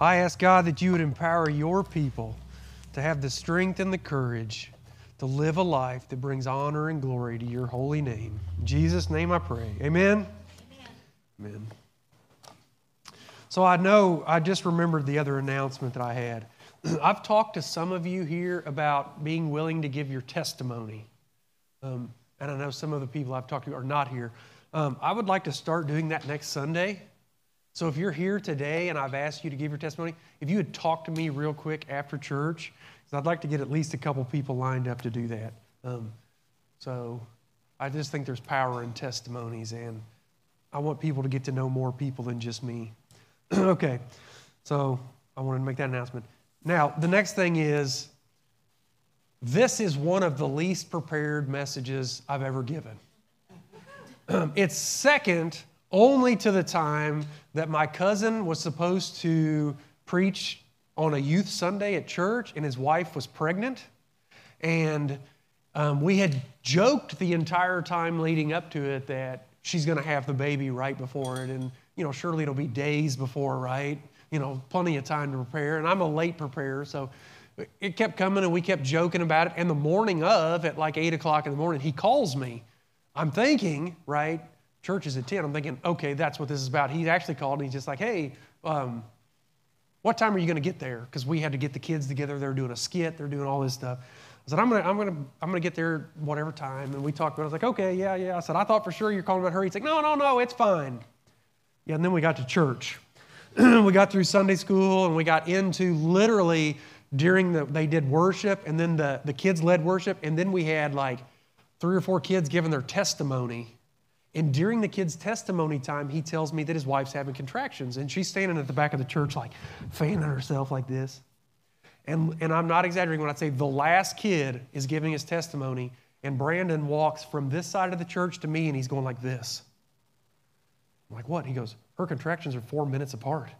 I ask God that you would empower your people to have the strength and the courage to live a life that brings honor and glory to your holy name. In Jesus' name I pray. Amen. Amen. Amen. So I know, I just remembered the other announcement that I had. I've talked to some of you here about being willing to give your testimony. Um, and I know some of the people I've talked to are not here. Um, I would like to start doing that next Sunday. So if you're here today and I've asked you to give your testimony, if you would talk to me real quick after church, because I'd like to get at least a couple people lined up to do that. Um, so I just think there's power in testimonies, and I want people to get to know more people than just me. okay, so I wanted to make that announcement. Now, the next thing is this is one of the least prepared messages I've ever given. it's second only to the time that my cousin was supposed to preach on a youth Sunday at church, and his wife was pregnant. And um, we had joked the entire time leading up to it that she's going to have the baby right before it. And, you know, surely it'll be days before, right? You know, plenty of time to prepare. And I'm a late preparer, so it kept coming and we kept joking about it. And the morning of, at like 8 o'clock in the morning, he calls me. I'm thinking, right? Church is at 10. I'm thinking, okay, that's what this is about. He actually called and he's just like, hey, um, what time are you going to get there? Because we had to get the kids together. They're doing a skit. They're doing all this stuff. I said, I'm going to, I'm to, I'm to get there whatever time. And we talked about it. I was like, okay, yeah, yeah. I said, I thought for sure you're calling about her. He's like, no, no, no, it's fine. Yeah, and then we got to church. we got through Sunday school and we got into literally during the, they did worship and then the, the kids led worship. And then we had like three or four kids giving their testimony and during the kid's testimony time, he tells me that his wife's having contractions. And she's standing at the back of the church, like fanning herself like this. And, and I'm not exaggerating when I say the last kid is giving his testimony, and Brandon walks from this side of the church to me, and he's going like this. I'm like, what? He goes, her contractions are four minutes apart.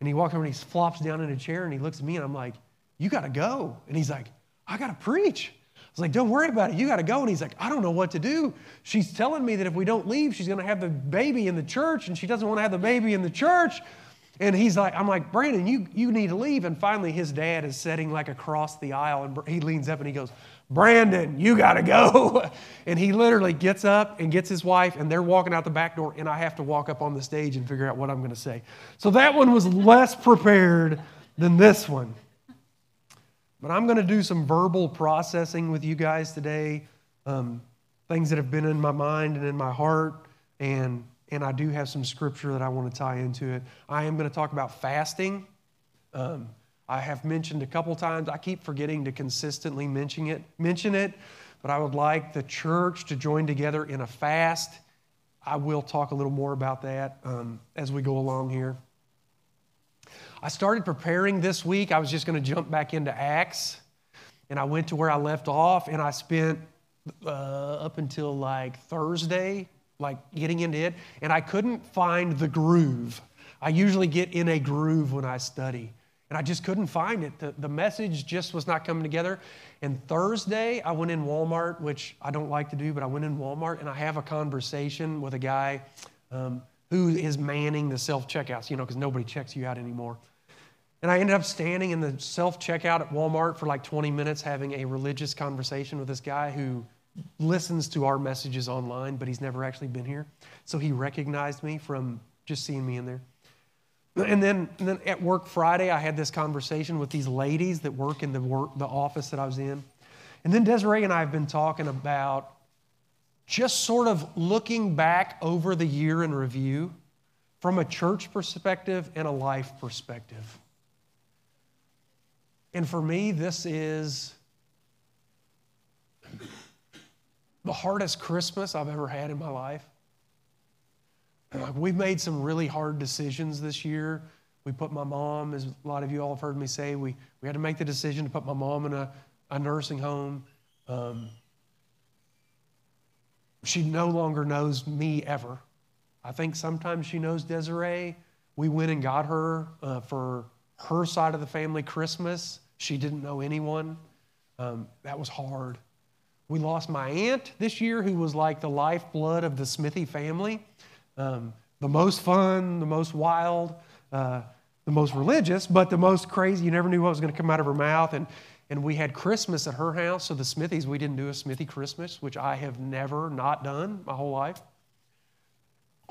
And he walks over and he flops down in a chair and he looks at me, and I'm like, you got to go. And he's like, I got to preach was like, don't worry about it. You got to go. And he's like, I don't know what to do. She's telling me that if we don't leave, she's going to have the baby in the church, and she doesn't want to have the baby in the church. And he's like, I'm like, Brandon, you, you need to leave. And finally, his dad is sitting like across the aisle, and he leans up and he goes, Brandon, you got to go. and he literally gets up and gets his wife, and they're walking out the back door, and I have to walk up on the stage and figure out what I'm going to say. So that one was less prepared than this one. But I'm going to do some verbal processing with you guys today, um, things that have been in my mind and in my heart, and, and I do have some scripture that I want to tie into it. I am going to talk about fasting. Um, I have mentioned a couple times, I keep forgetting to consistently mention it, mention it, but I would like the church to join together in a fast. I will talk a little more about that um, as we go along here. I started preparing this week. I was just going to jump back into Acts, and I went to where I left off, and I spent uh, up until like Thursday, like getting into it, and I couldn't find the groove. I usually get in a groove when I study, and I just couldn't find it. The, the message just was not coming together. And Thursday, I went in Walmart, which I don't like to do, but I went in Walmart and I have a conversation with a guy um, who is manning the self checkouts, you know, because nobody checks you out anymore. And I ended up standing in the self checkout at Walmart for like 20 minutes having a religious conversation with this guy who listens to our messages online, but he's never actually been here. So he recognized me from just seeing me in there. And then, and then at work Friday, I had this conversation with these ladies that work in the, work, the office that I was in. And then Desiree and I have been talking about just sort of looking back over the year in review from a church perspective and a life perspective. And for me, this is the hardest Christmas I've ever had in my life. We've made some really hard decisions this year. We put my mom, as a lot of you all have heard me say, we, we had to make the decision to put my mom in a, a nursing home. Um, she no longer knows me ever. I think sometimes she knows Desiree. We went and got her uh, for her side of the family Christmas. She didn't know anyone. Um, that was hard. We lost my aunt this year, who was like the lifeblood of the Smithy family. Um, the most fun, the most wild. Uh, the most religious, but the most crazy. You never knew what was going to come out of her mouth. And, and we had Christmas at her house. So the Smithies, we didn't do a Smithy Christmas, which I have never not done my whole life.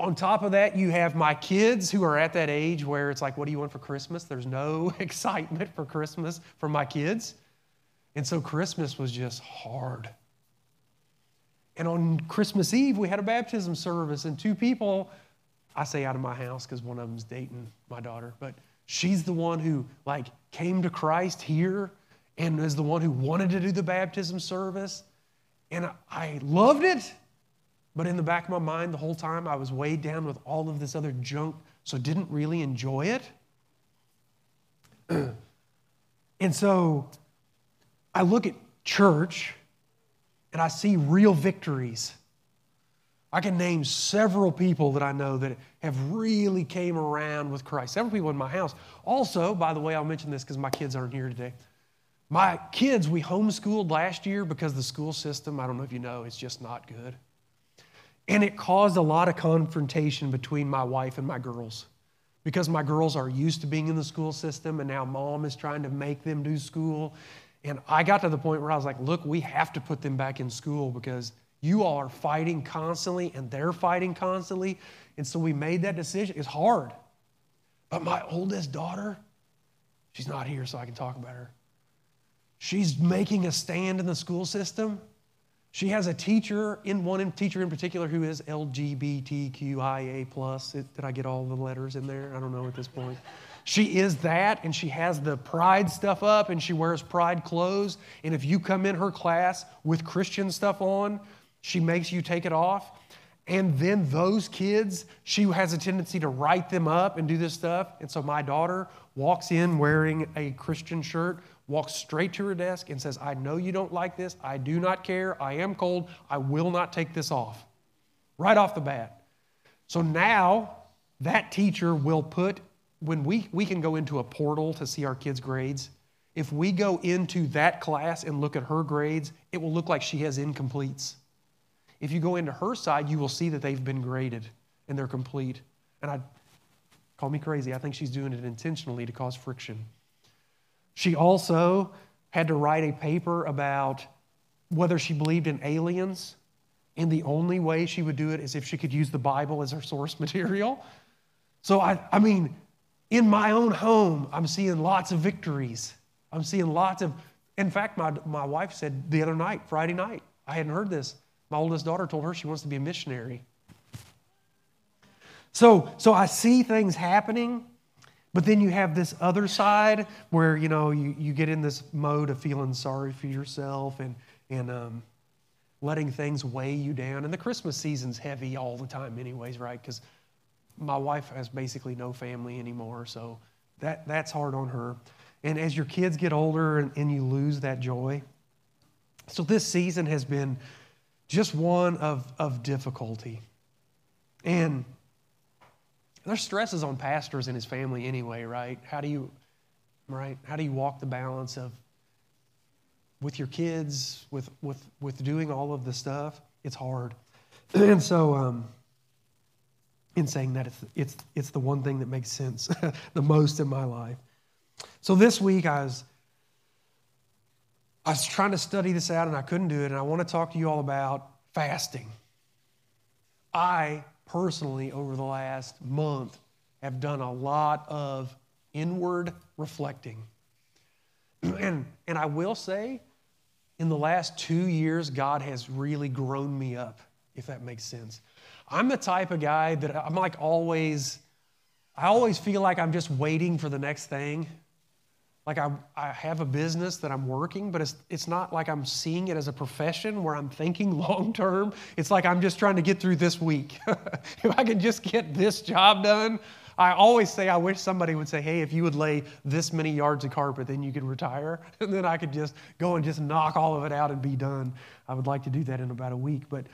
On top of that, you have my kids who are at that age where it's like, what do you want for Christmas? There's no excitement for Christmas for my kids. And so Christmas was just hard. And on Christmas Eve, we had a baptism service, and two people I say out of my house because one of them's dating my daughter, but she's the one who like came to Christ here and is the one who wanted to do the baptism service. And I loved it, but in the back of my mind the whole time I was weighed down with all of this other junk, so didn't really enjoy it. and so I look at church and I see real victories I can name several people that I know that have really came around with Christ. Several people in my house. Also, by the way, I'll mention this because my kids aren't here today. My kids, we homeschooled last year because the school system, I don't know if you know, it's just not good. And it caused a lot of confrontation between my wife and my girls because my girls are used to being in the school system and now mom is trying to make them do school. And I got to the point where I was like, look, we have to put them back in school because you all are fighting constantly, and they're fighting constantly. And so we made that decision. It's hard. But my oldest daughter, she's not here, so I can talk about her. She's making a stand in the school system. She has a teacher, in one teacher in particular, who is LGBTQIA plus. Did I get all the letters in there? I don't know at this point. She is that, and she has the pride stuff up, and she wears pride clothes. And if you come in her class with Christian stuff on, she makes you take it off. And then those kids, she has a tendency to write them up and do this stuff. And so my daughter walks in wearing a Christian shirt, walks straight to her desk and says, I know you don't like this. I do not care. I am cold. I will not take this off. Right off the bat. So now that teacher will put, when we, we can go into a portal to see our kids' grades, if we go into that class and look at her grades, it will look like she has incompletes. If you go into her side, you will see that they've been graded and they're complete. And I call me crazy. I think she's doing it intentionally to cause friction. She also had to write a paper about whether she believed in aliens. And the only way she would do it is if she could use the Bible as her source material. So, I, I mean, in my own home, I'm seeing lots of victories. I'm seeing lots of, in fact, my, my wife said the other night, Friday night, I hadn't heard this. My oldest daughter told her she wants to be a missionary. So, so I see things happening, but then you have this other side where, you know, you, you get in this mode of feeling sorry for yourself and, and um, letting things weigh you down. And the Christmas season's heavy all the time anyways, right? Because my wife has basically no family anymore, so that, that's hard on her. And as your kids get older and, and you lose that joy, so this season has been just one of, of difficulty. And there's stresses on pastors and his family anyway, right? How do you, right? How do you walk the balance of with your kids, with with with doing all of the stuff? It's hard. And so, um, in saying that, it's it's it's the one thing that makes sense the most in my life. So this week, I was I was trying to study this out and I couldn't do it. And I want to talk to you all about fasting. I personally, over the last month, have done a lot of inward reflecting. And, and I will say, in the last two years, God has really grown me up, if that makes sense. I'm the type of guy that I'm like always, I always feel like I'm just waiting for the next thing. Like I, I have a business that I'm working, but it's, it's not like I'm seeing it as a profession where I'm thinking long term. It's like I'm just trying to get through this week. if I can just get this job done, I always say I wish somebody would say, hey, if you would lay this many yards of carpet, then you could retire. And then I could just go and just knock all of it out and be done. I would like to do that in about a week. But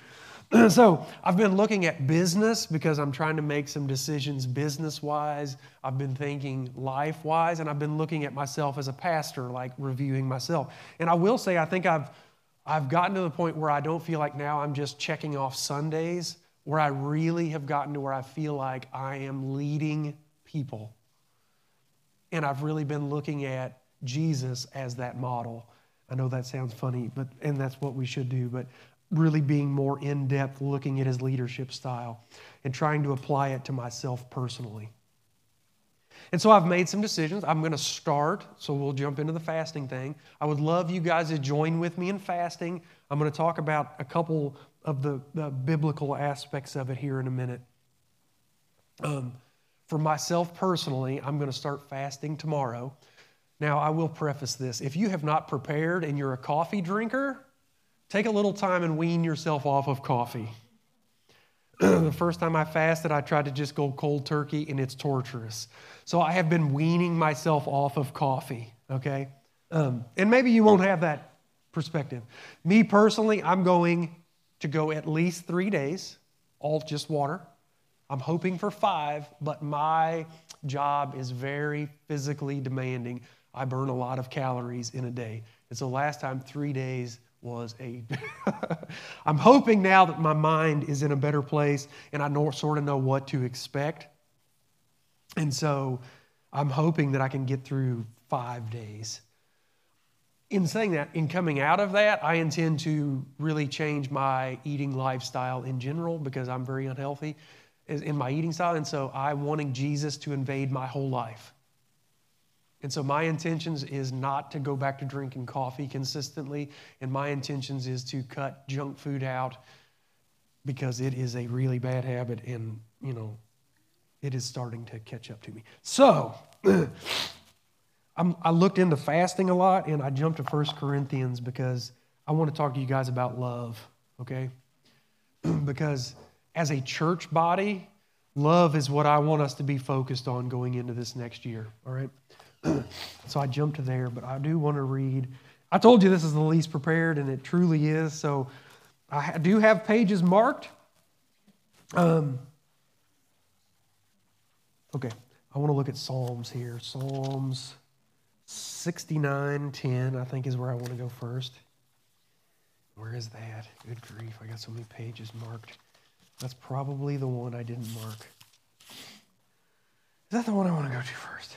so I've been looking at business because I'm trying to make some decisions business wise. I've been thinking life wise, and I've been looking at myself as a pastor, like reviewing myself. And I will say, I think I've, I've gotten to the point where I don't feel like now I'm just checking off Sundays, where I really have gotten to where I feel like I am leading people. And I've really been looking at Jesus as that model. I know that sounds funny, but and that's what we should do, but really being more in depth looking at his leadership style and trying to apply it to myself personally. And so I've made some decisions. I'm going to start, so we'll jump into the fasting thing. I would love you guys to join with me in fasting. I'm going to talk about a couple of the, the biblical aspects of it here in a minute. Um, for myself personally, I'm going to start fasting tomorrow. Now, I will preface this. If you have not prepared and you're a coffee drinker, take a little time and wean yourself off of coffee. the first time I fasted, I tried to just go cold turkey, and it's torturous. So I have been weaning myself off of coffee, okay? Um, and maybe you won't have that perspective. Me personally, I'm going to go at least three days, all just water. I'm hoping for five, but my job is very physically demanding. I burn a lot of calories in a day. And so last time three days was a. I'm hoping now that my mind is in a better place and I know, sort of know what to expect. And so I'm hoping that I can get through five days. In saying that, in coming out of that, I intend to really change my eating lifestyle in general because I'm very unhealthy in my eating style. And so I'm wanting Jesus to invade my whole life. And so my intentions is not to go back to drinking coffee consistently, and my intentions is to cut junk food out because it is a really bad habit and, you know, it is starting to catch up to me. So, i looked into fasting a lot and I jumped to 1 Corinthians because I want to talk to you guys about love, okay? because as a church body, love is what I want us to be focused on going into this next year, all right? so I jumped to there, but I do want to read. I told you this is the least prepared, and it truly is. So I do have pages marked. Um, okay, I want to look at Psalms here. Psalms 69:10, I think, is where I want to go first. Where is that? Good grief, I got so many pages marked. That's probably the one I didn't mark. Is that the one I want to go to first?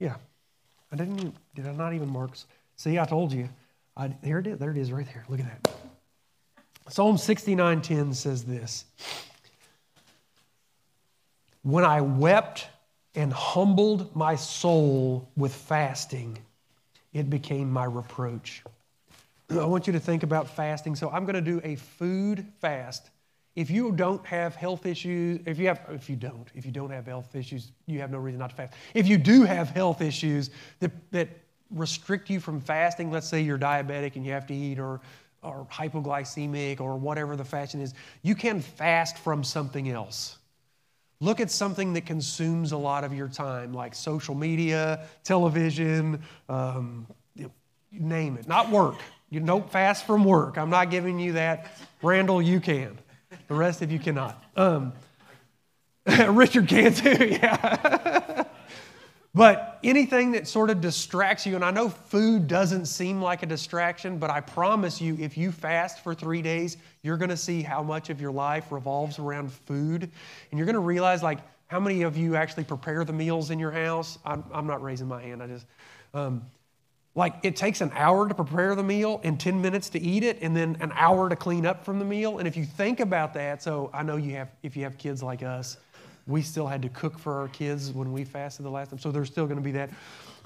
Yeah. I didn't even, did I not even mark? See, I told you. I, there it is. There it is right there. Look at that. Psalm 69:10 says this. When I wept and humbled my soul with fasting, it became my reproach. I want you to think about fasting. So I'm going to do a food fast if you don't have health issues, if you have, if you don't, if you don't have health issues, you have no reason not to fast. If you do have health issues that, that restrict you from fasting, let's say you're diabetic and you have to eat or, or hypoglycemic or whatever the fashion is, you can fast from something else. Look at something that consumes a lot of your time, like social media, television, um, name it. Not work. You don't fast from work. I'm not giving you that. Randall, you can. The rest of you cannot. Um, Richard can too, yeah. but anything that sort of distracts you, and I know food doesn't seem like a distraction, but I promise you, if you fast for three days, you're going to see how much of your life revolves around food. And you're going to realize, like, how many of you actually prepare the meals in your house? I'm, I'm not raising my hand. I just, um, like it takes an hour to prepare the meal and 10 minutes to eat it and then an hour to clean up from the meal. And if you think about that, so I know you have, if you have kids like us, we still had to cook for our kids when we fasted the last time. So there's still going to be that.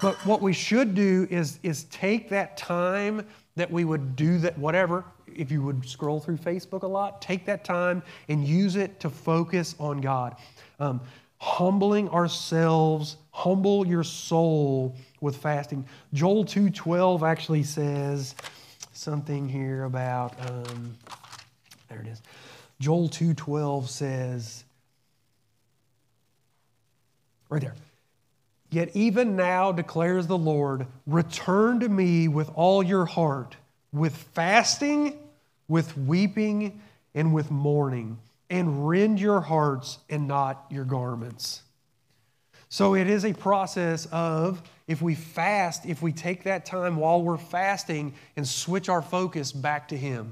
But what we should do is, is take that time that we would do that, whatever, if you would scroll through Facebook a lot, take that time and use it to focus on God. Um, humbling ourselves, humble your soul with fasting. Joel 2:12 actually says something here about um, there it is. Joel 2:12 says right there. Yet even now declares the Lord, return to me with all your heart, with fasting, with weeping, and with mourning and rend your hearts and not your garments. So it is a process of if we fast, if we take that time while we're fasting and switch our focus back to Him.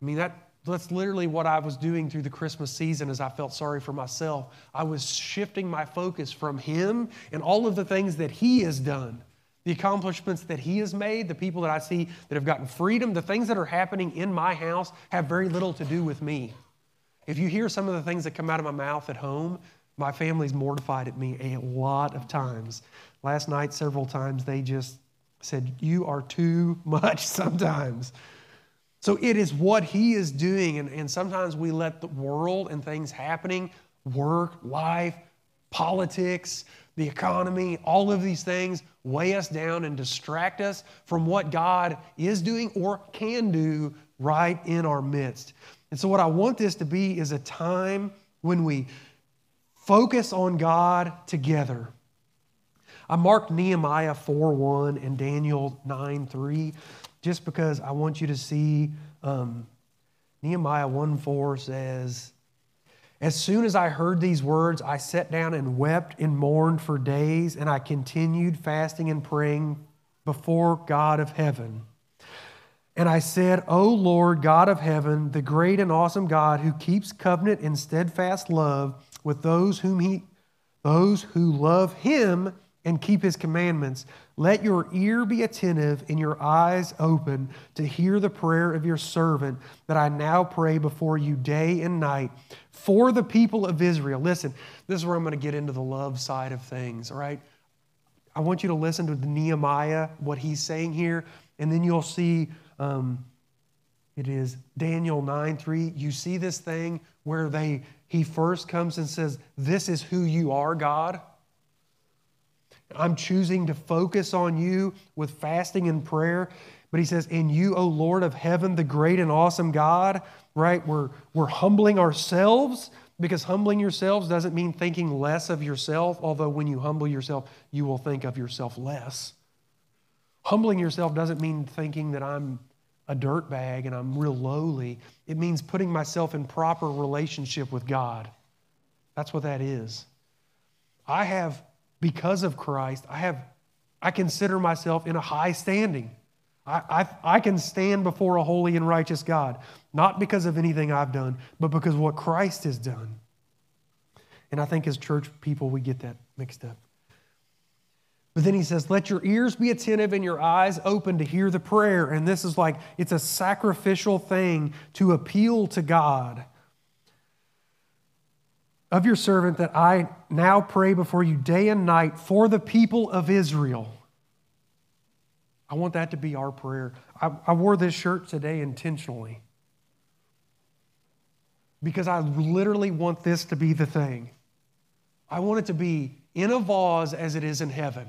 I mean, that that's literally what I was doing through the Christmas season as I felt sorry for myself. I was shifting my focus from Him and all of the things that He has done, the accomplishments that He has made, the people that I see that have gotten freedom, the things that are happening in my house have very little to do with me. If you hear some of the things that come out of my mouth at home, my family's mortified at me a lot of times. Last night, several times, they just said, You are too much sometimes. So it is what he is doing. And, and sometimes we let the world and things happening, work, life, politics, the economy, all of these things weigh us down and distract us from what God is doing or can do right in our midst. And so, what I want this to be is a time when we focus on God together. I marked Nehemiah 4 1 and Daniel 9 3 just because I want you to see um, Nehemiah 1 4 says, As soon as I heard these words, I sat down and wept and mourned for days, and I continued fasting and praying before God of heaven. And I said, O Lord, God of heaven, the great and awesome God who keeps covenant and steadfast love with those whom he those who love him and keep his commandments. Let your ear be attentive and your eyes open to hear the prayer of your servant that I now pray before you day and night for the people of Israel. Listen, this is where I'm going to get into the love side of things, all right? I want you to listen to Nehemiah, what he's saying here, and then you'll see um, it is Daniel 9 3. You see this thing where they he first comes and says, This is who you are, God. I'm choosing to focus on you with fasting and prayer. But he says, In you, O Lord of heaven, the great and awesome God, right? We're, we're humbling ourselves because humbling yourselves doesn't mean thinking less of yourself, although when you humble yourself, you will think of yourself less. Humbling yourself doesn't mean thinking that I'm a dirt bag and I'm real lowly. It means putting myself in proper relationship with God. That's what that is. I have because of Christ, I have I consider myself in a high standing. I, I, I, can stand before a holy and righteous God, not because of anything I've done, but because of what Christ has done. And I think as church people, we get that mixed up. But then he says, Let your ears be attentive and your eyes open to hear the prayer. And this is like, it's a sacrificial thing to appeal to God of your servant that I now pray before you day and night for the people of Israel. I want that to be our prayer. I, I wore this shirt today intentionally because I literally want this to be the thing. I want it to be in Avaz as it is in heaven.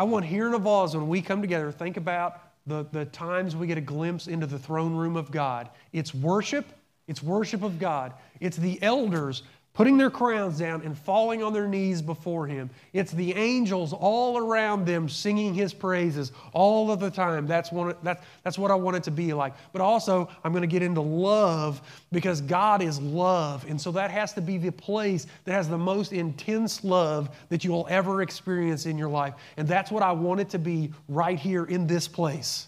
I want here in a when we come together, think about the, the times we get a glimpse into the throne room of God. It's worship it's worship of God. It's the elders putting their crowns down and falling on their knees before Him. It's the angels all around them singing His praises all of the time. That's, one, that's, what I want it to be like. But also, I'm going to get into love because God is love. And so that has to be the place that has the most intense love that you'll ever experience in your life. And that's what I want it to be right here in this place.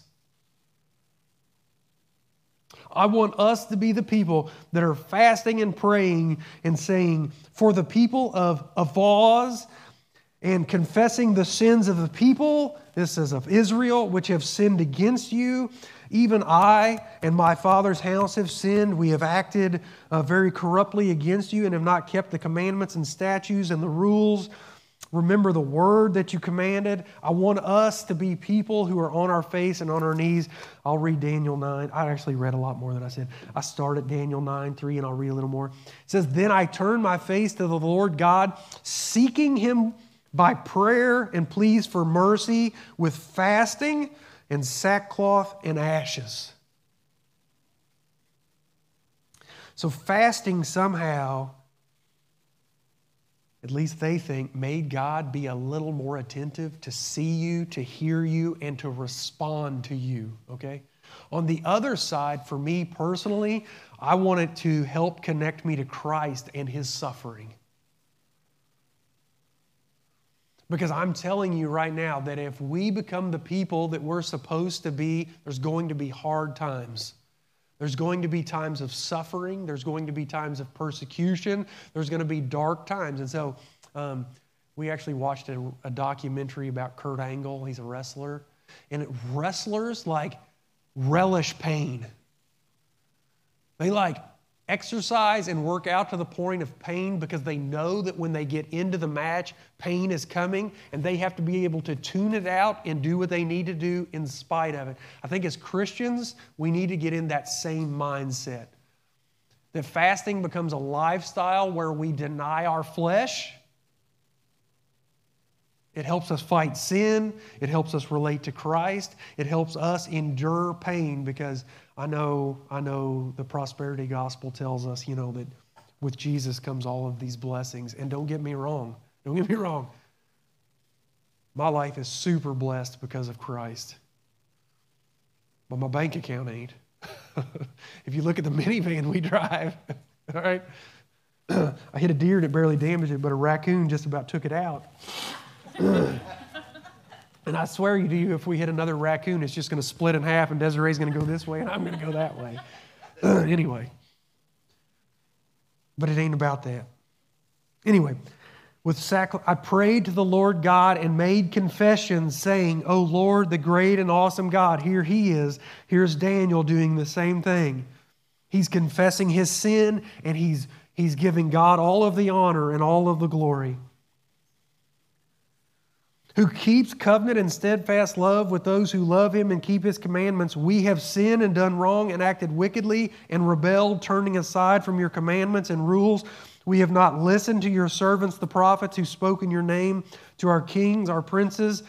I want us to be the people that are fasting and praying and saying, for the people of Avaz and confessing the sins of the people, this is of Israel, which have sinned against you. Even I and my father's house have sinned. We have acted uh, very corruptly against you and have not kept the commandments and statutes and the rules remember the word that you commanded. I want us to be people who are on our face and on our knees. I'll read Daniel 9. I actually read a lot more than I said. I start at Daniel 9, 3, and I'll read a little more. It says, Then I turned my face to the Lord God, seeking him by prayer and pleas for mercy with fasting and sackcloth and ashes. So, fasting somehow at least they think, made God be a little more attentive to see you, to hear you, and to respond to you, okay? On the other side, for me personally, I want it to help connect me to Christ and His suffering. Because I'm telling you right now that if we become the people that we're supposed to be, there's going to be hard times. There's going to be times of suffering. There's going to be times of persecution. There's going to be dark times. And so um, we actually watched a, a documentary about Kurt Angle. He's a wrestler. And wrestlers like relish pain. They like exercise and work out to the point of pain because they know that when they get into the match, pain is coming and they have to be able to tune it out and do what they need to do in spite of it. I think as Christians, we need to get in that same mindset. That fasting becomes a lifestyle where we deny our flesh. It helps us fight sin. It helps us relate to Christ. It helps us endure pain because I know, I know the prosperity gospel tells us, you know, that with Jesus comes all of these blessings. And don't get me wrong, don't get me wrong. My life is super blessed because of Christ. But my bank account ain't. if you look at the minivan we drive, all right, I hit a deer and it barely damaged it, but a raccoon just about took it out. And I swear to you, if we hit another raccoon, it's just going to split in half, and Desiree's going to go this way, and I'm going to go that way. anyway. But it ain't about that. Anyway, with sac- I prayed to the Lord God and made confession, saying, O Lord, the great and awesome God, here he is. Here's Daniel doing the same thing. He's confessing his sin, and he's, he's giving God all of the honor and all of the glory who keeps covenant and steadfast love with those who love him and keep his commandments. We have sinned and done wrong and acted wickedly and rebelled, turning aside from your commandments and rules. We have not listened to your servants, the prophets, who spoke in your name, to our kings, our princes,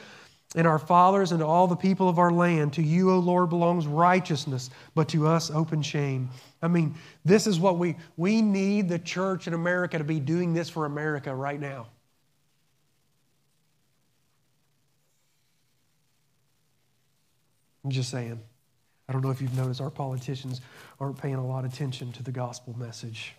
and our fathers, and to all the people of our land. To you, O Lord, belongs righteousness, but to us, open shame. I mean, this is what we we need the church in America to be doing this for America right now. I'm just saying. I don't know if you've noticed, our politicians aren't paying a lot of attention to the gospel message.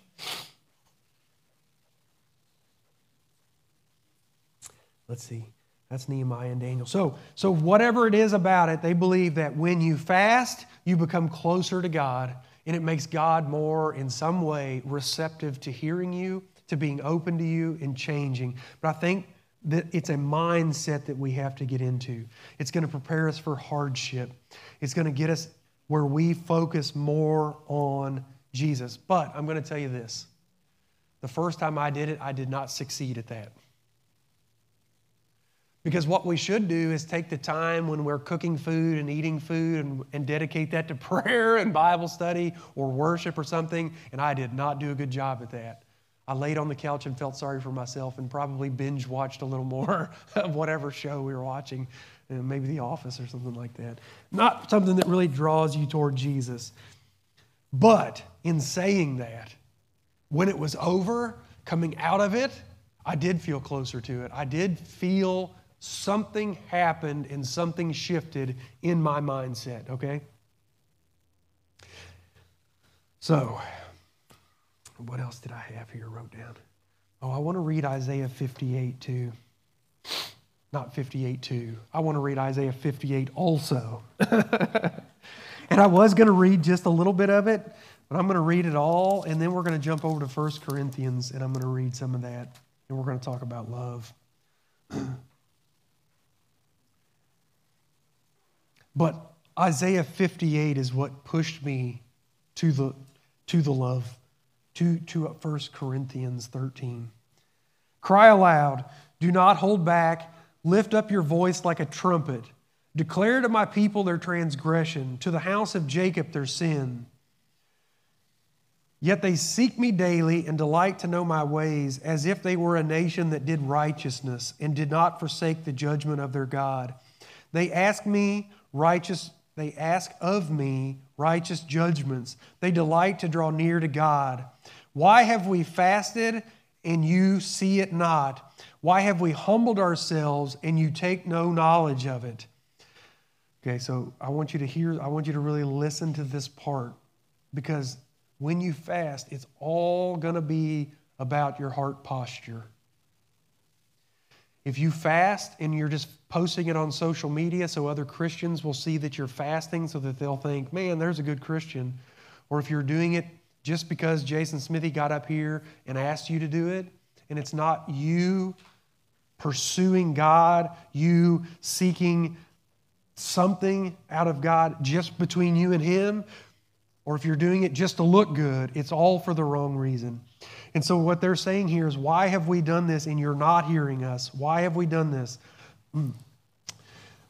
Let's see. That's Nehemiah and Daniel. So, so whatever it is about it, they believe that when you fast, you become closer to God, and it makes God more, in some way, receptive to hearing you, to being open to you, and changing. But I think that it's a mindset that we have to get into. It's going to prepare us for hardship. It's going to get us where we focus more on Jesus. But I'm going to tell you this the first time I did it, I did not succeed at that. Because what we should do is take the time when we're cooking food and eating food and, and, dedicate that to prayer and Bible study or worship or something. And I did not do a good job at that. I laid on the couch and felt sorry for myself and probably binge watched a little more of whatever show we were watching, you know, maybe The Office or something like that. Not something that really draws you toward Jesus. But in saying that, when it was over, coming out of it, I did feel closer to it. I did feel something happened and something shifted in my mindset, okay? So, what else did I have here wrote down? Oh, I want to read Isaiah 58 too. Not 58 too. I want to read Isaiah 58 also. and I was going to read just a little bit of it, but I'm going to read it all, and then we're going to jump over to 1 Corinthians, and I'm going to read some of that, and we're going to talk about love. but Isaiah 58 is what pushed me to the, to the love to, to 1 Corinthians 13. Cry aloud, do not hold back, lift up your voice like a trumpet. Declare to my people their transgression, to the house of Jacob their sin. Yet they seek me daily and delight to know my ways, as if they were a nation that did righteousness and did not forsake the judgment of their God. They ask me righteous, they ask of me righteous judgments. They delight to draw near to God. Why have we fasted and you see it not? Why have we humbled ourselves and you take no knowledge of it? Okay, so I want you to hear, I want you to really listen to this part because when you fast, it's all going to be about your heart posture. If you fast and you're just posting it on social media so other Christians will see that you're fasting so that they'll think, man, there's a good Christian. or if you're doing it just because Jason Smithy got up here and asked you to do it, and it's not you pursuing God, you seeking something out of God just between you and Him, or if you're doing it just to look good, it's all for the wrong reason. And so, what they're saying here is, why have we done this and you're not hearing us? Why have we done this? Hmm.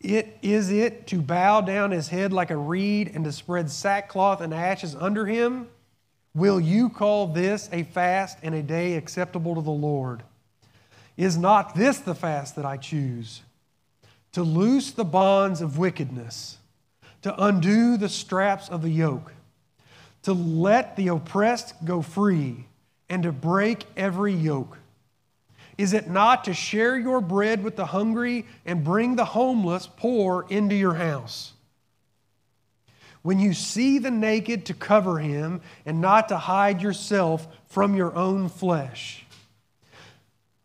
It is it to bow down his head like a reed and to spread sackcloth and ashes under him? Will you call this a fast and a day acceptable to the Lord? Is not this the fast that I choose? To loose the bonds of wickedness, to undo the straps of the yoke, to let the oppressed go free, and to break every yoke. Is it not to share your bread with the hungry and bring the homeless poor into your house? When you see the naked, to cover him, and not to hide yourself from your own flesh.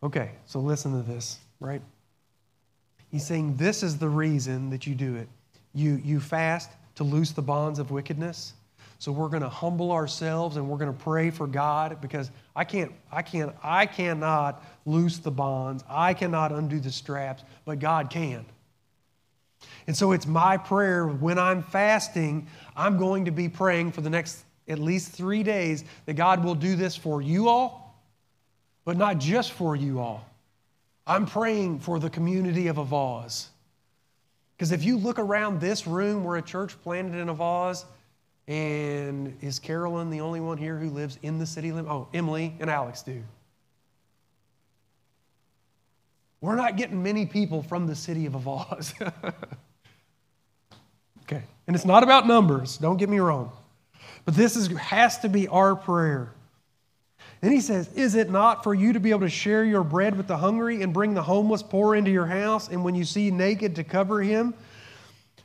Okay, so listen to this, right? He's saying this is the reason that you do it. You, you fast to loose the bonds of wickedness. So we're going to humble ourselves and we're going to pray for God because I can't, I can't, I cannot loose the bonds. I cannot undo the straps, but God can. And so it's my prayer when I'm fasting, I'm going to be praying for the next at least three days that God will do this for you all but not just for you all. I'm praying for the community of Avaz. Because if you look around this room, we're a church planted in Avaz. And is Carolyn the only one here who lives in the city limit? Oh, Emily and Alex do. We're not getting many people from the city of Avaz. okay. And it's not about numbers, don't get me wrong. But this is, has to be our prayer then he says, Is it not for you to be able to share your bread with the hungry and bring the homeless poor into your house, and when you see naked, to cover him?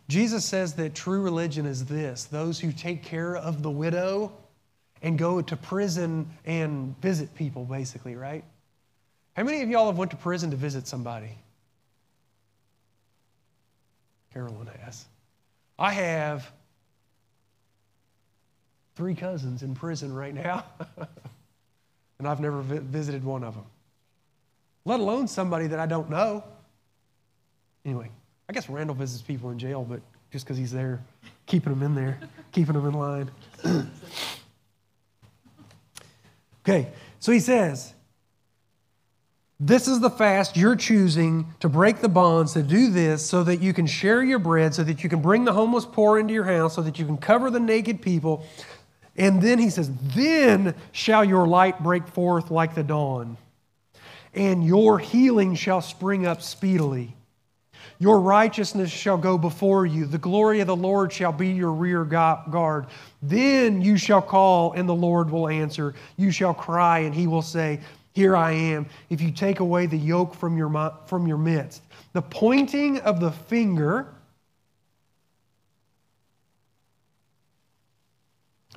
Jesus says that true religion is this those who take care of the widow and go to prison and visit people, basically, right? How many of y'all have went to prison to visit somebody? Carolyn has. I have three cousins in prison right now. and I've never vi- visited one of them, let alone somebody that I don't know. Anyway, I guess Randall visits people in jail, but just because he's there, keeping them in there, keeping them in line. okay, so he says, this is the fast you're choosing to break the bonds, to do this so that you can share your bread, so that you can bring the homeless poor into your house, so that you can cover the naked people, and then he says, Then shall your light break forth like the dawn, and your healing shall spring up speedily. Your righteousness shall go before you. The glory of the Lord shall be your rear guard. Then you shall call, and the Lord will answer. You shall cry, and he will say, Here I am. If you take away the yoke from your, from your midst. The pointing of the finger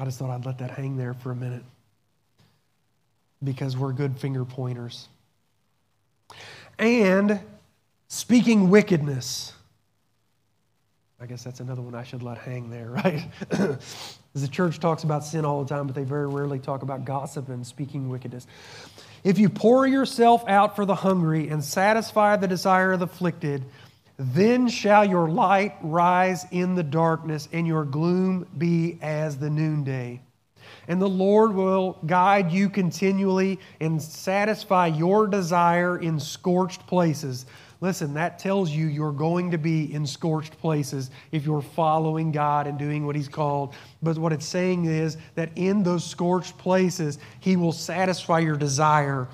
I just thought I'd let that hang there for a minute because we're good finger pointers. And speaking wickedness. I guess that's another one I should let hang there, right? the church talks about sin all the time, but they very rarely talk about gossip and speaking wickedness. If you pour yourself out for the hungry and satisfy the desire of the afflicted, then shall your light rise in the darkness, and your gloom be as the noonday. And the Lord will guide you continually and satisfy your desire in scorched places. Listen, that tells you you're going to be in scorched places if you're following God and doing what He's called. But what it's saying is that in those scorched places, He will satisfy your desire.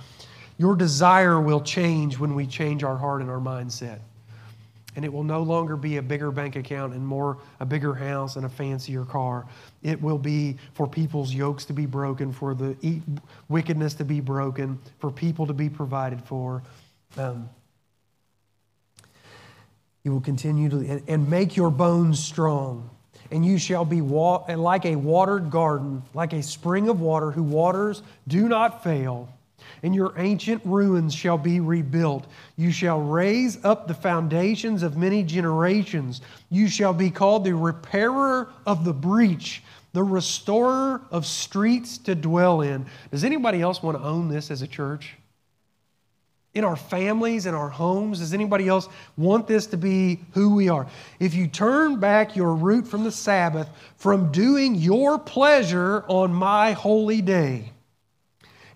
Your desire will change when we change our heart and our mindset. and it will no longer be a bigger bank account and more a bigger house and a fancier car. It will be for people's yokes to be broken, for the wickedness to be broken, for people to be provided for. Um, you will continue to and, make your bones strong and you shall be wa- like a watered garden, like a spring of water whose waters do not fail and your ancient ruins shall be rebuilt. You shall raise up the foundations of many generations. You shall be called the repairer of the breach, the restorer of streets to dwell in. Does anybody else want to own this as a church? In our families, in our homes? Does anybody else want this to be who we are? If you turn back your root from the Sabbath, from doing your pleasure on my holy day,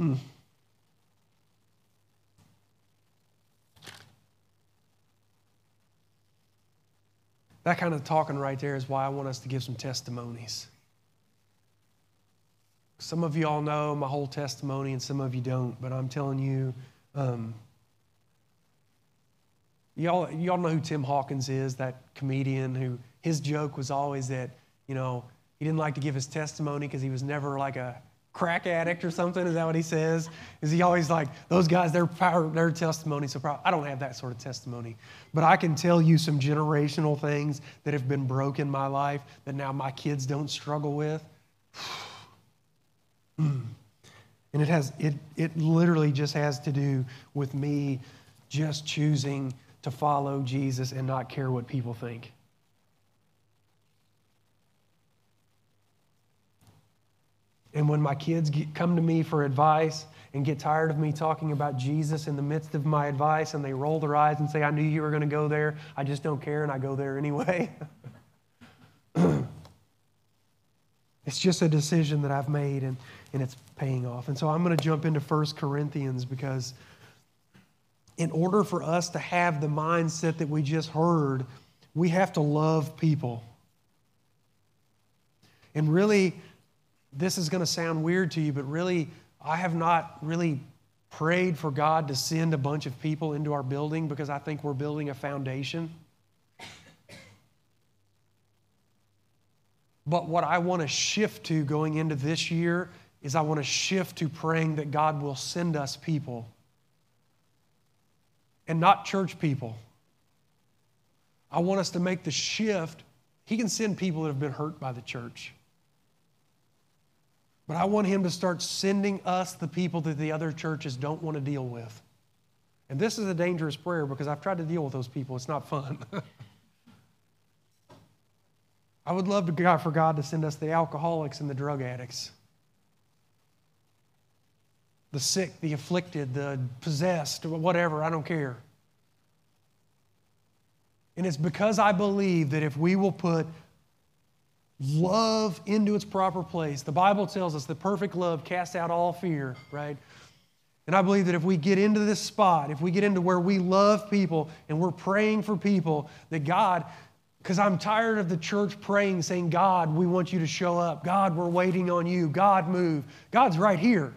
Mm. That kind of talking right there is why I want us to give some testimonies. Some of you all know my whole testimony, and some of you don't, but I'm telling you, um, y'all, y'all know who Tim Hawkins is, that comedian who his joke was always that, you know, he didn't like to give his testimony because he was never like a crack addict or something? Is that what he says? Is he always like, those guys, their power, their testimony so proud? I don't have that sort of testimony. But I can tell you some generational things that have been broken in my life that now my kids don't struggle with. Hmm. and it has, it, it literally just has to do with me just choosing to follow Jesus and not care what people think. And when my kids get, come to me for advice and get tired of me talking about Jesus in the midst of my advice and they roll their eyes and say, I knew you were going to go there, I just don't care, and I go there anyway. it's just a decision that I've made and, and it's paying off. And so I'm going to jump into 1 Corinthians because in order for us to have the mindset that we just heard, we have to love people. And really, this is going to sound weird to you, but really, I have not really prayed for God to send a bunch of people into our building because I think we're building a foundation. But what I want to shift to going into this year is I want to shift to praying that God will send us people and not church people. I want us to make the shift. He can send people that have been hurt by the church. But I want him to start sending us the people that the other churches don't want to deal with. And this is a dangerous prayer because I've tried to deal with those people. It's not fun. I would love to God for God to send us the alcoholics and the drug addicts. The sick, the afflicted, the possessed, whatever, I don't care. And it's because I believe that if we will put love into its proper place. The Bible tells us that perfect love casts out all fear, right? And I believe that if we get into this spot, if we get into where we love people and we're praying for people, that God, because I'm tired of the church praying, saying, God, we want you to show up. God, we're waiting on you. God, move. God's right here.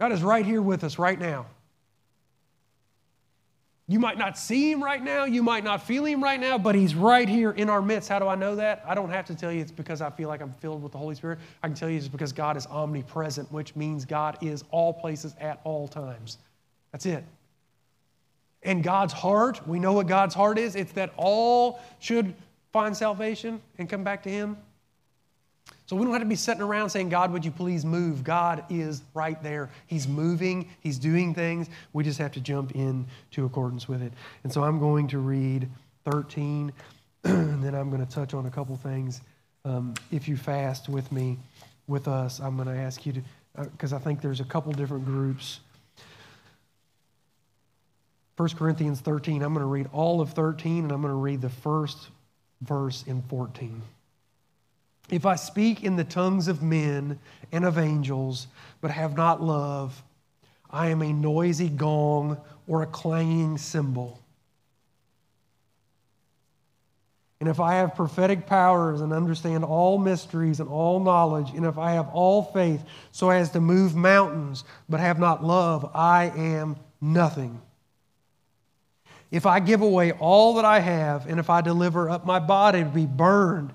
God is right here with us right now. You might not see him right now, you might not feel him right now, but he's right here in our midst. How do I know that? I don't have to tell you it's because I feel like I'm filled with the Holy Spirit. I can tell you it's because God is omnipresent, which means God is all places at all times. That's it. And God's heart, we know what God's heart is. It's that all should find salvation and come back to him. So we don't have to be sitting around saying, God, would you please move? God is right there. He's moving, He's doing things. We just have to jump in to accordance with it. And so I'm going to read 13, and then I'm going to touch on a couple things. Um, if you fast with me with us, I'm going to ask you to, because uh, I think there's a couple different groups. 1 Corinthians 13, I'm going to read all of 13, and I'm going to read the first verse in 14. If I speak in the tongues of men and of angels, but have not love, I am a noisy gong or a clanging cymbal. And if I have prophetic powers and understand all mysteries and all knowledge, and if I have all faith so as to move mountains, but have not love, I am nothing. If I give away all that I have, and if I deliver up my body to be burned,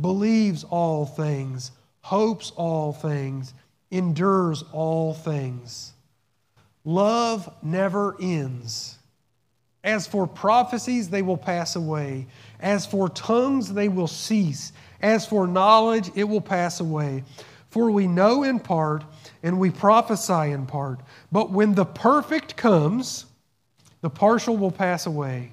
believes all things, hopes all things, endures all things. Love never ends. As for prophecies, they will pass away. As for tongues, they will cease. As for knowledge, it will pass away. For we know in part and we prophesy in part. But when the perfect comes, the partial will pass away.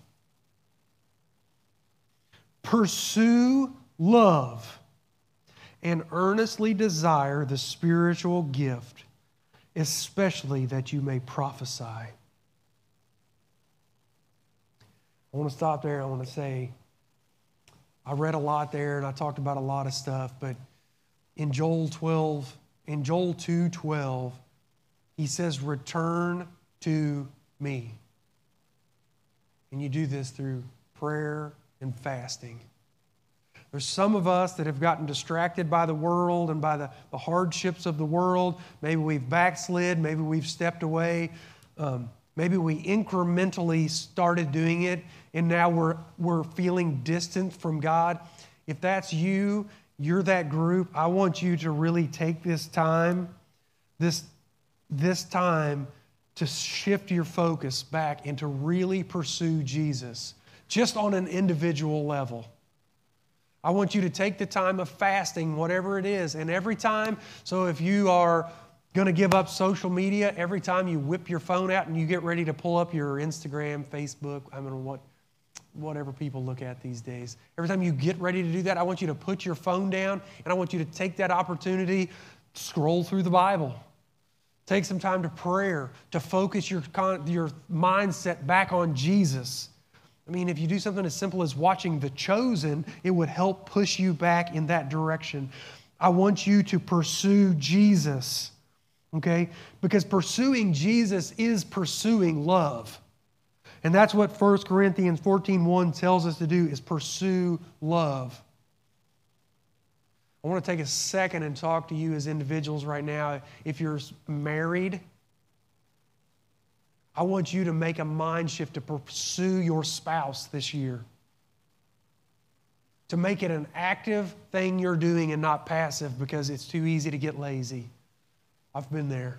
Pursue love and earnestly desire the spiritual gift especially that you may prophesy. I want to stop there. I want to say, I read a lot there and I talked about a lot of stuff, but in Joel 12, in Joel 2 12, he says, Return to me. And you do this through prayer and fasting. There's some of us that have gotten distracted by the world and by the, the hardships of the world. Maybe we've backslid, maybe we've stepped away. Um, maybe we incrementally started doing it and now we're, we're feeling distant from God. If that's you, you're that group, I want you to really take this time, this, this time to shift your focus back and to really pursue Jesus just on an individual level. I want you to take the time of fasting, whatever it is, and every time. So if you are going to give up social media, every time you whip your phone out and you get ready to pull up your Instagram, Facebook, I mean, what, whatever people look at these days. Every time you get ready to do that, I want you to put your phone down and I want you to take that opportunity, scroll through the Bible. Take some time to prayer, to focus your, your mindset back on Jesus. I mean, if you do something as simple as watching The Chosen, it would help push you back in that direction. I want you to pursue Jesus, okay? Because pursuing Jesus is pursuing love. And that's what 1 Corinthians 14:1 tells us to do is pursue love. I want to take a second and talk to you as individuals right now. If you're married, I want you to make a mind shift to pursue your spouse this year. To make it an active thing you're doing and not passive because it's too easy to get lazy. I've been there.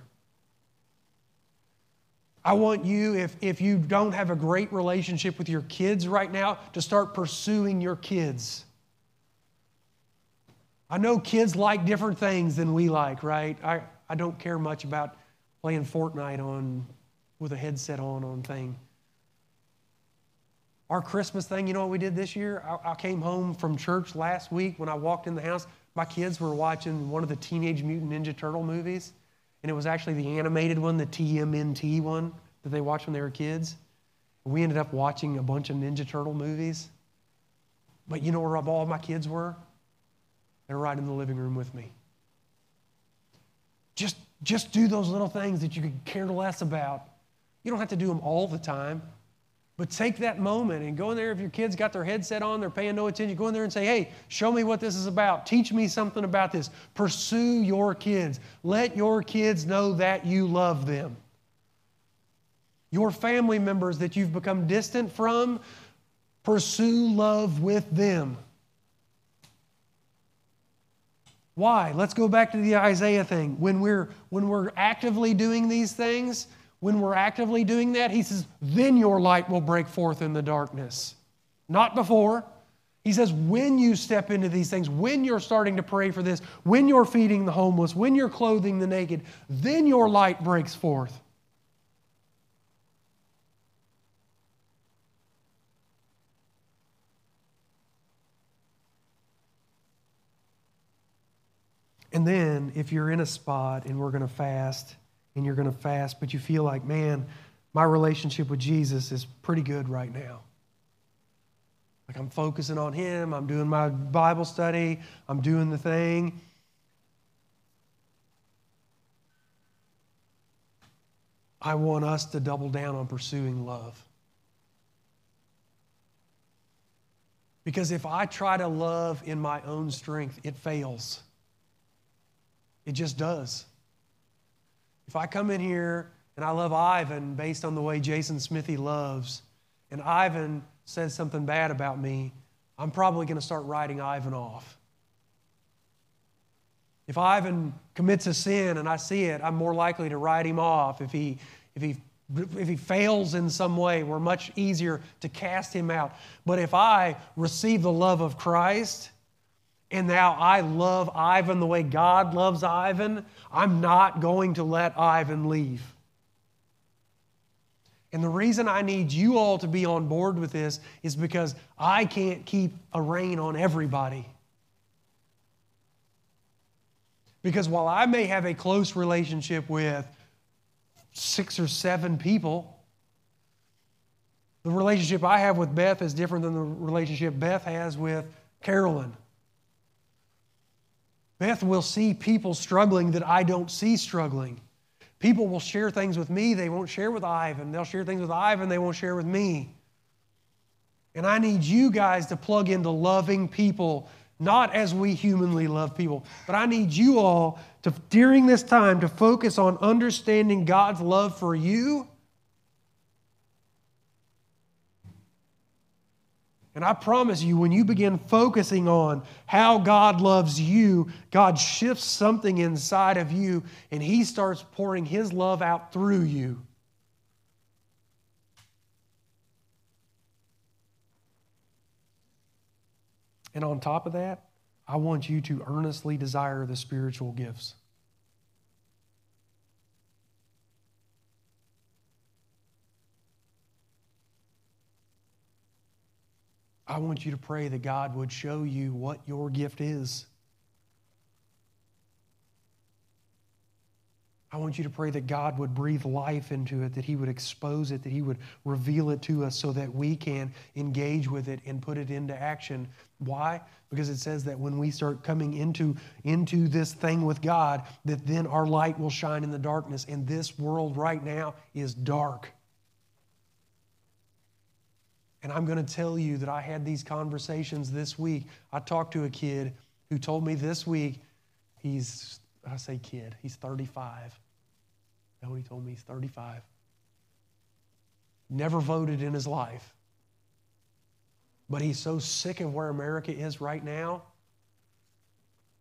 I want you, if, if you don't have a great relationship with your kids right now, to start pursuing your kids. I know kids like different things than we like, right? I, I don't care much about playing Fortnite on with a headset on on thing. Our Christmas thing, you know what we did this year? I, I, came home from church last week when I walked in the house. My kids were watching one of the Teenage Mutant Ninja Turtle movies, and it was actually the animated one, the TMNT one that they watched when they were kids. We ended up watching a bunch of Ninja Turtle movies. But you know where all my kids were? They were right in the living room with me. Just, just do those little things that you could care less about. You don't have to do them all the time. But take that moment and go in there. If your kids got their headset on, they're paying no attention, go in there and say, hey, show me what this is about. Teach me something about this. Pursue your kids. Let your kids know that you love them. Your family members that you've become distant from, pursue love with them. Why? Let's go back to the Isaiah thing. When we're, when we're actively doing these things, when we're actively doing that, he says, then your light will break forth in the darkness. Not before. He says, when you step into these things, when you're starting to pray for this, when you're feeding the homeless, when you're clothing the naked, then your light breaks forth. And then, if you're in a spot and we're going to fast, and you're going to fast, but you feel like, man, my relationship with Jesus is pretty good right now. Like I'm focusing on Him, I'm doing my Bible study, I'm doing the thing. I want us to double down on pursuing love. Because if I try to love in my own strength, it fails. It just does. If I come in here and I love Ivan based on the way Jason Smithy loves, and Ivan says something bad about me, I'm probably going to start writing Ivan off. If Ivan commits a sin and I see it, I'm more likely to write him off. If he, if he, if he fails in some way, we're much easier to cast him out. But if I receive the love of Christ, and now I love Ivan the way God loves Ivan, I'm not going to let Ivan leave. And the reason I need you all to be on board with this is because I can't keep a rein on everybody. Because while I may have a close relationship with six or seven people, the relationship I have with Beth is different than the relationship Beth has with Carolyn. Beth will see people struggling that I don't see struggling. People will share things with me they won't share with Ivan. They'll share things with Ivan they won't share with me. And I need you guys to plug into loving people, not as we humanly love people, but I need you all to, during this time, to focus on understanding God's love for you And I promise you, when you begin focusing on how God loves you, God shifts something inside of you and He starts pouring His love out through you. And on top of that, I want you to earnestly desire the spiritual gifts. I want you to pray that God would show you what your gift is. I want you to pray that God would breathe life into it, that He would expose it, that He would reveal it to us so that we can engage with it and put it into action. Why? Because it says that when we start coming into, into this thing with God, that then our light will shine in the darkness. And this world right now is dark. And I'm going to tell you that I had these conversations this week. I talked to a kid who told me this week, he's, I say kid, he's 35. You know he told me? He's 35. Never voted in his life. But he's so sick of where America is right now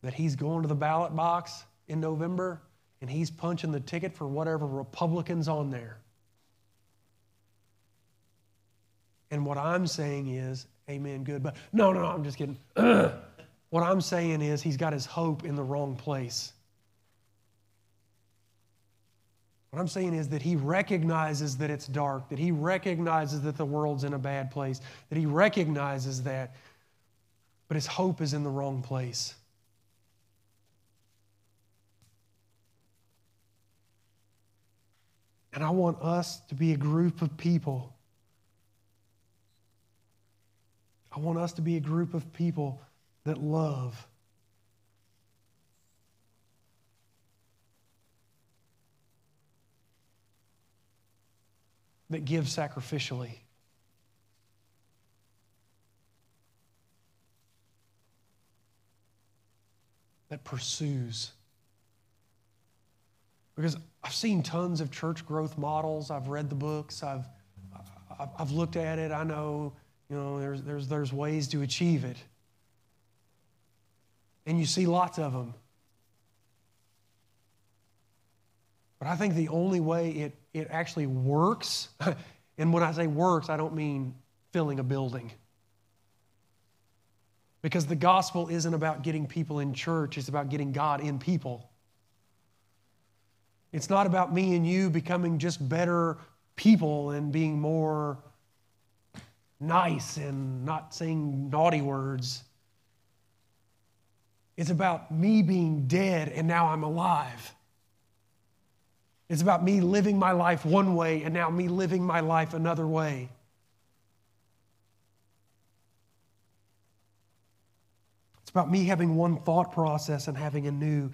that he's going to the ballot box in November and he's punching the ticket for whatever Republican's on there. And what I'm saying is, amen, good. But no, no, no, I'm just kidding. what I'm saying is, he's got his hope in the wrong place. What I'm saying is that he recognizes that it's dark, that he recognizes that the world's in a bad place, that he recognizes that, but his hope is in the wrong place. And I want us to be a group of people I want us to be a group of people that love. That give sacrificially. That pursues. Because I've seen tons of church growth models. I've read the books. I've, I've looked at it. I know you know, there's, there's, there's ways to achieve it. And you see lots of them. But I think the only way it, it actually works, and when I say works, I don't mean filling a building. Because the gospel isn't about getting people in church, it's about getting God in people. It's not about me and you becoming just better people and being more nice and not saying naughty words. It's about me being dead and now I'm alive. It's about me living my life one way and now me living my life another way. It's about me having one thought process and having a new.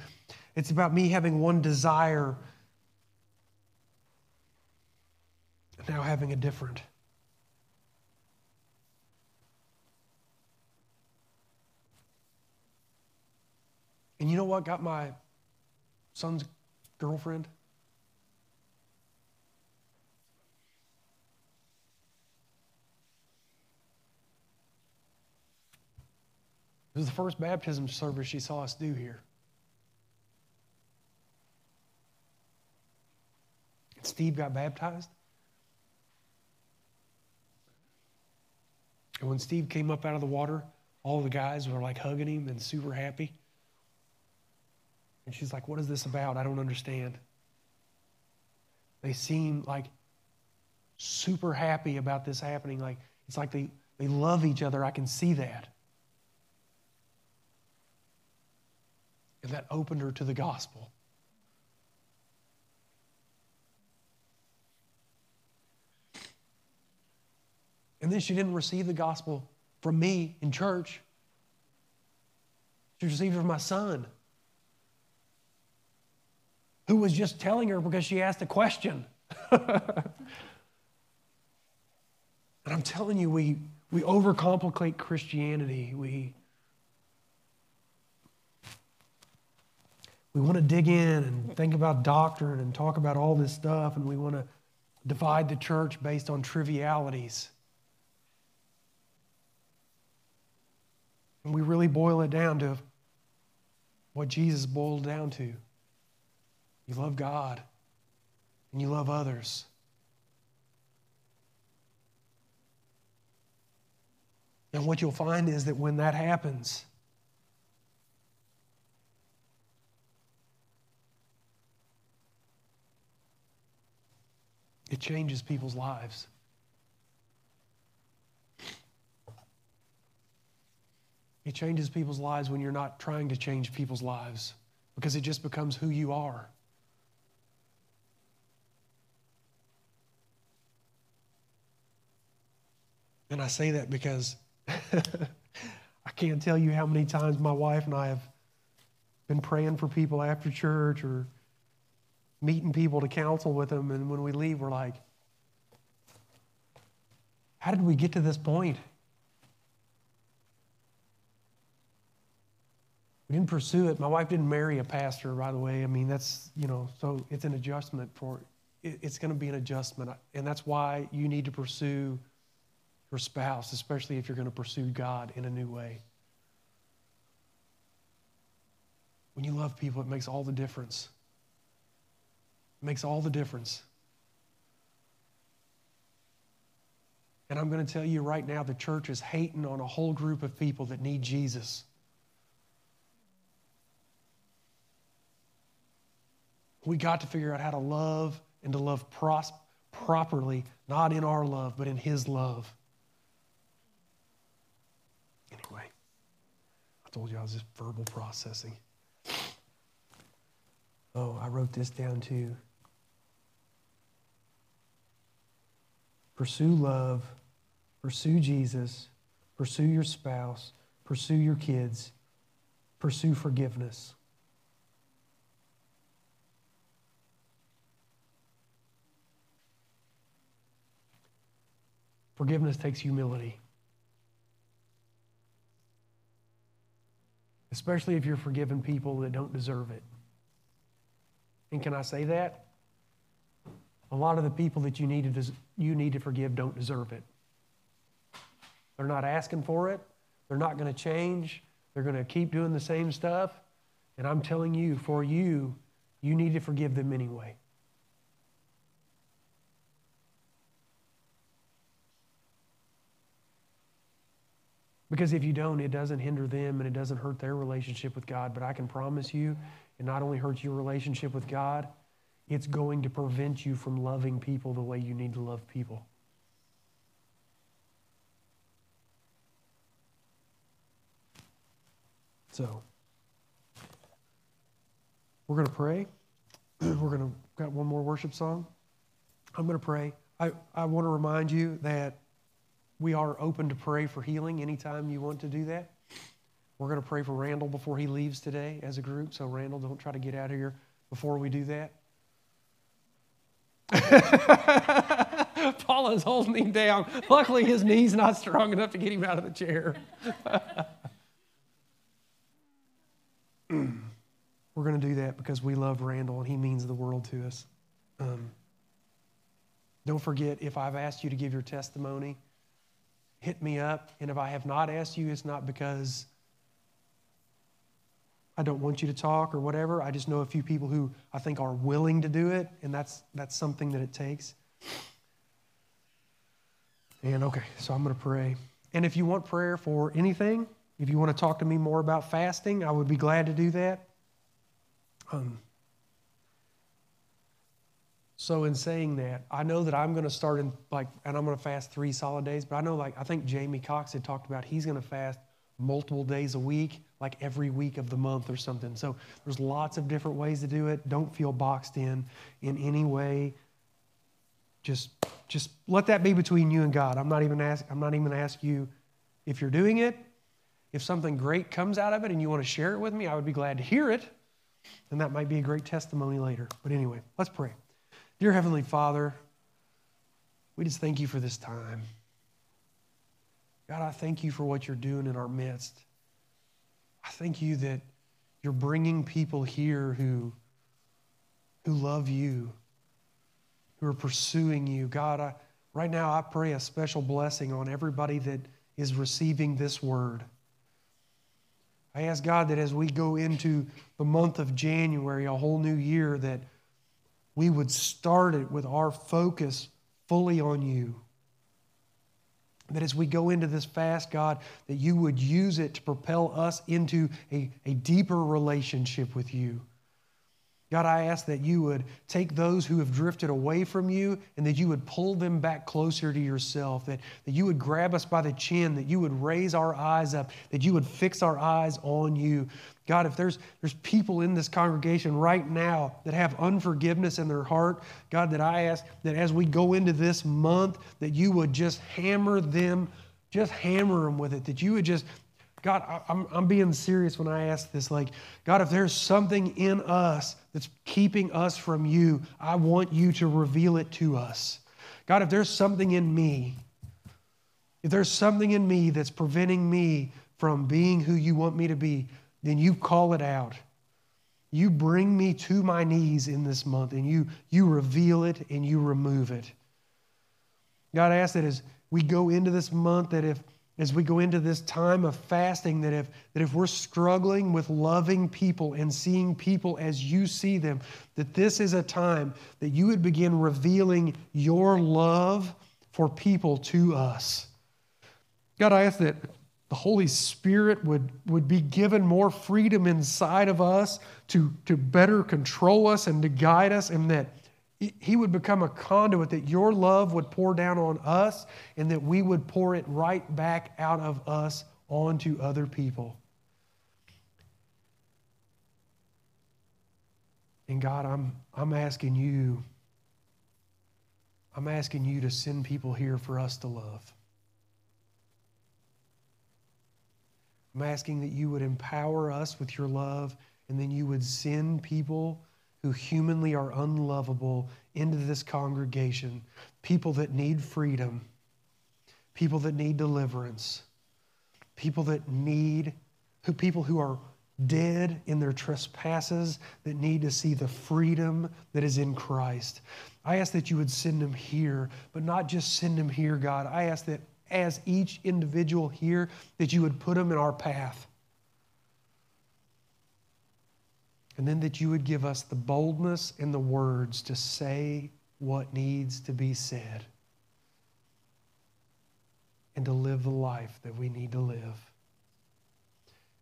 It's about me having one desire and now having a different. And you know what got my son's girlfriend? It was the first baptism service she saw us do here. Steve got baptized. And when Steve came up out of the water, all the guys were like hugging him and super happy. And she's like, What is this about? I don't understand. They seem like super happy about this happening. Like it's like they, they love each other. I can see that. And that opened her to the gospel. And then she didn't receive the gospel from me in church. She received it from my son, who was just telling her because she asked a question. and I'm telling you, we, we overcomplicate Christianity. We, we want to dig in and think about doctrine and talk about all this stuff, and we want to divide the church based on trivialities. And we really boil it down to what Jesus boiled down to. You love God and you love others. And what you'll find is that when that happens, It changes people's lives. It changes people's lives when you're not trying to change people's lives because it just becomes who you are. And I say that because I can't tell you how many times my wife and I have been praying for people after church or meeting people to counsel with them. And when we leave, we're like, how did we get to this point? We didn't pursue it. My wife didn't marry a pastor, by the way. I mean, that's, you know, so it's an adjustment for, it's going to be an adjustment. And that's why you need to pursue your spouse, especially if you're going to pursue God in a new way. When you love people, it makes all the difference. It makes all the difference. And I'm going to tell you right now the church is hating on a whole group of people that need Jesus. We got to figure out how to love and to love pros- properly, not in our love, but in His love. Anyway, I told you I was just verbal processing. Oh, I wrote this down too. Pursue love, pursue Jesus, pursue your spouse, pursue your kids, pursue forgiveness. Forgiveness takes humility. Especially if you're forgiving people that don't deserve it. And can I say that? A lot of the people that you need to, you need to forgive don't deserve it. They're not asking for it. They're not going to change. They're going to keep doing the same stuff. And I'm telling you, for you, you need to forgive them anyway. Because if you don't, it doesn't hinder them and it doesn't hurt their relationship with God. But I can promise you, it not only hurts your relationship with God, it's going to prevent you from loving people the way you need to love people. So, we're going to pray. we're going to got one more worship song. I'm going to pray. I, I want to remind you that we are open to pray for healing anytime you want to do that. We're going to pray for Randall before he leaves today as a group. So, Randall, don't try to get out of here before we do that. Paula's holding him down. Luckily, his knee's not strong enough to get him out of the chair. We're going to do that because we love Randall and he means the world to us. Um, don't forget, if I've asked you to give your testimony, hit me up. And if I have not asked you, it's not because I don't want you to talk or whatever. I just know a few people who I think are willing to do it, and that's, that's something that it takes. And okay, so I'm going to pray. And if you want prayer for anything, if you want to talk to me more about fasting, I would be glad to do that. Um, so in saying that, I know that I'm going to start in like, and I'm going to fast three solid days. But I know, like, I think Jamie Cox had talked about he's going to fast multiple days a week, like every week of the month or something. So there's lots of different ways to do it. Don't feel boxed in in any way. Just, just let that be between you and God. I'm not even ask, I'm not even ask you if you're doing it. If something great comes out of it and you want to share it with me, I would be glad to hear it. And that might be a great testimony later. But anyway, let's pray. Dear Heavenly Father, we just thank you for this time. God, I thank you for what you're doing in our midst. I thank you that you're bringing people here who, who love you, who are pursuing you. God, I, right now I pray a special blessing on everybody that is receiving this word. I ask God that as we go into the month of January, a whole new year, that we would start it with our focus fully on you. That as we go into this fast, God, that you would use it to propel us into a, a deeper relationship with you. God, I ask that you would take those who have drifted away from you and that you would pull them back closer to yourself, that, that you would grab us by the chin, that you would raise our eyes up, that you would fix our eyes on you. God, if there's, there's people in this congregation right now that have unforgiveness in their heart, God, that I ask that as we go into this month, that you would just hammer them, just hammer them with it, that you would just God, I'm, I'm being serious when I ask this. Like, God, if there's something in us that's keeping us from you, I want you to reveal it to us. God, if there's something in me, if there's something in me that's preventing me from being who you want me to be, then you call it out. You bring me to my knees in this month and you, you reveal it and you remove it. God, I ask that as we go into this month, that if as we go into this time of fasting that if, that if we're struggling with loving people and seeing people as you see them, that this is a time that you would begin revealing your love for people to us. God, I ask that the Holy Spirit would, would be given more freedom inside of us to, to better control us and to guide us, and that he would become a conduit that your love would pour down on us and that we would pour it right back out of us onto other people. And God, I'm, I'm asking you, I'm asking you to send people here for us to love. I'm asking that you would empower us with your love and then you would send people who humanly are unlovable into this congregation, people that need freedom, people that need deliverance, people that need, who people who are dead in their trespasses that need to see the freedom that is in Christ. I ask that you would send them here, but not just send them here, God. I ask that as each individual here, that you would put them in our path. And then that you would give us the boldness and the words to say what needs to be said and to live the life that we need to live.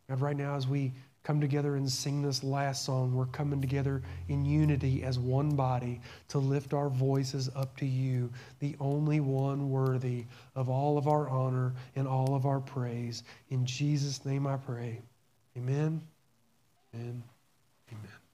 God, right now, as we come together and sing this last song, we're coming together in unity as one body to lift our voices up to you, the only one worthy of all of our honor and all of our praise. In Jesus' name I pray. Amen. Amen. Amen.